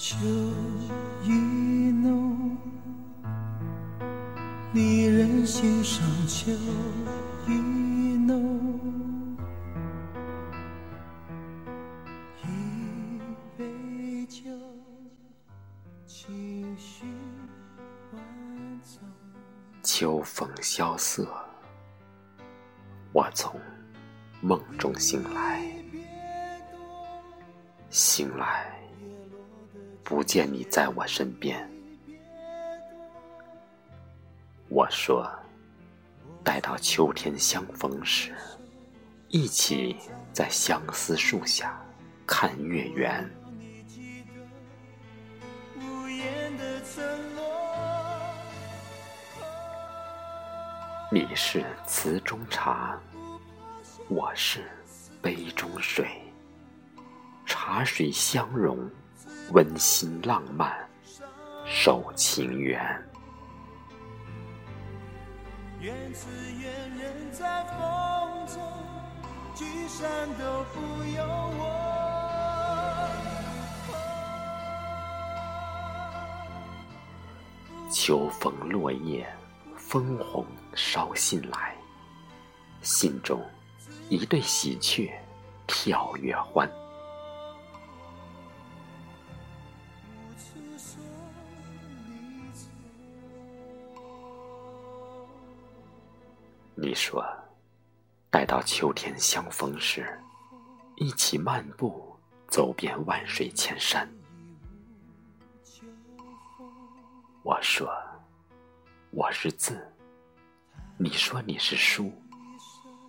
秋意浓，离人心上秋意浓。一杯酒，情绪万种。秋风萧瑟，我从梦中醒来，醒来不见你在我身边。我说，待到秋天相逢时，一起在相思树下看月圆。你是词中茶，我是杯中水，茶水相融，温馨浪漫，守情缘。愿此愿人在风中，聚散都不由我。秋风落叶，枫红捎信来，信中一对喜鹊跳跃欢。你说，待到秋天相逢时，一起漫步走遍万水千山。我说，我是字，你说你是书，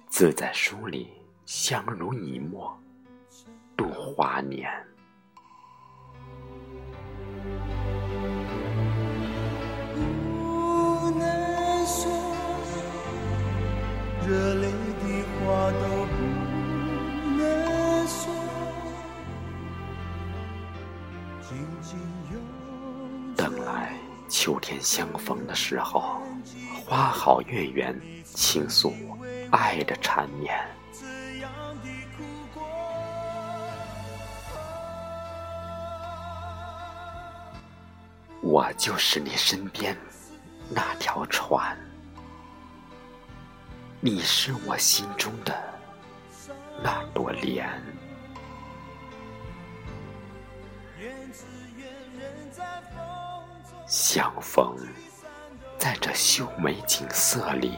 字在书里相濡以沫，度华年。泪的话都不能说，紧紧拥着等来秋天相逢的时候，花好月圆，倾诉爱的缠绵。我就是你身边那条船，你是我心中的那朵莲。愿只愿人在风中，相逢在这秀美景色里，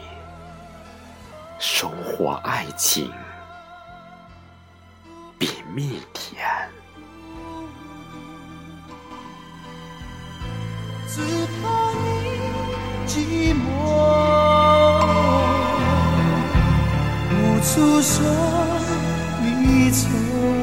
收获爱情比蜜甜。只怕你寂寞，诉说你走。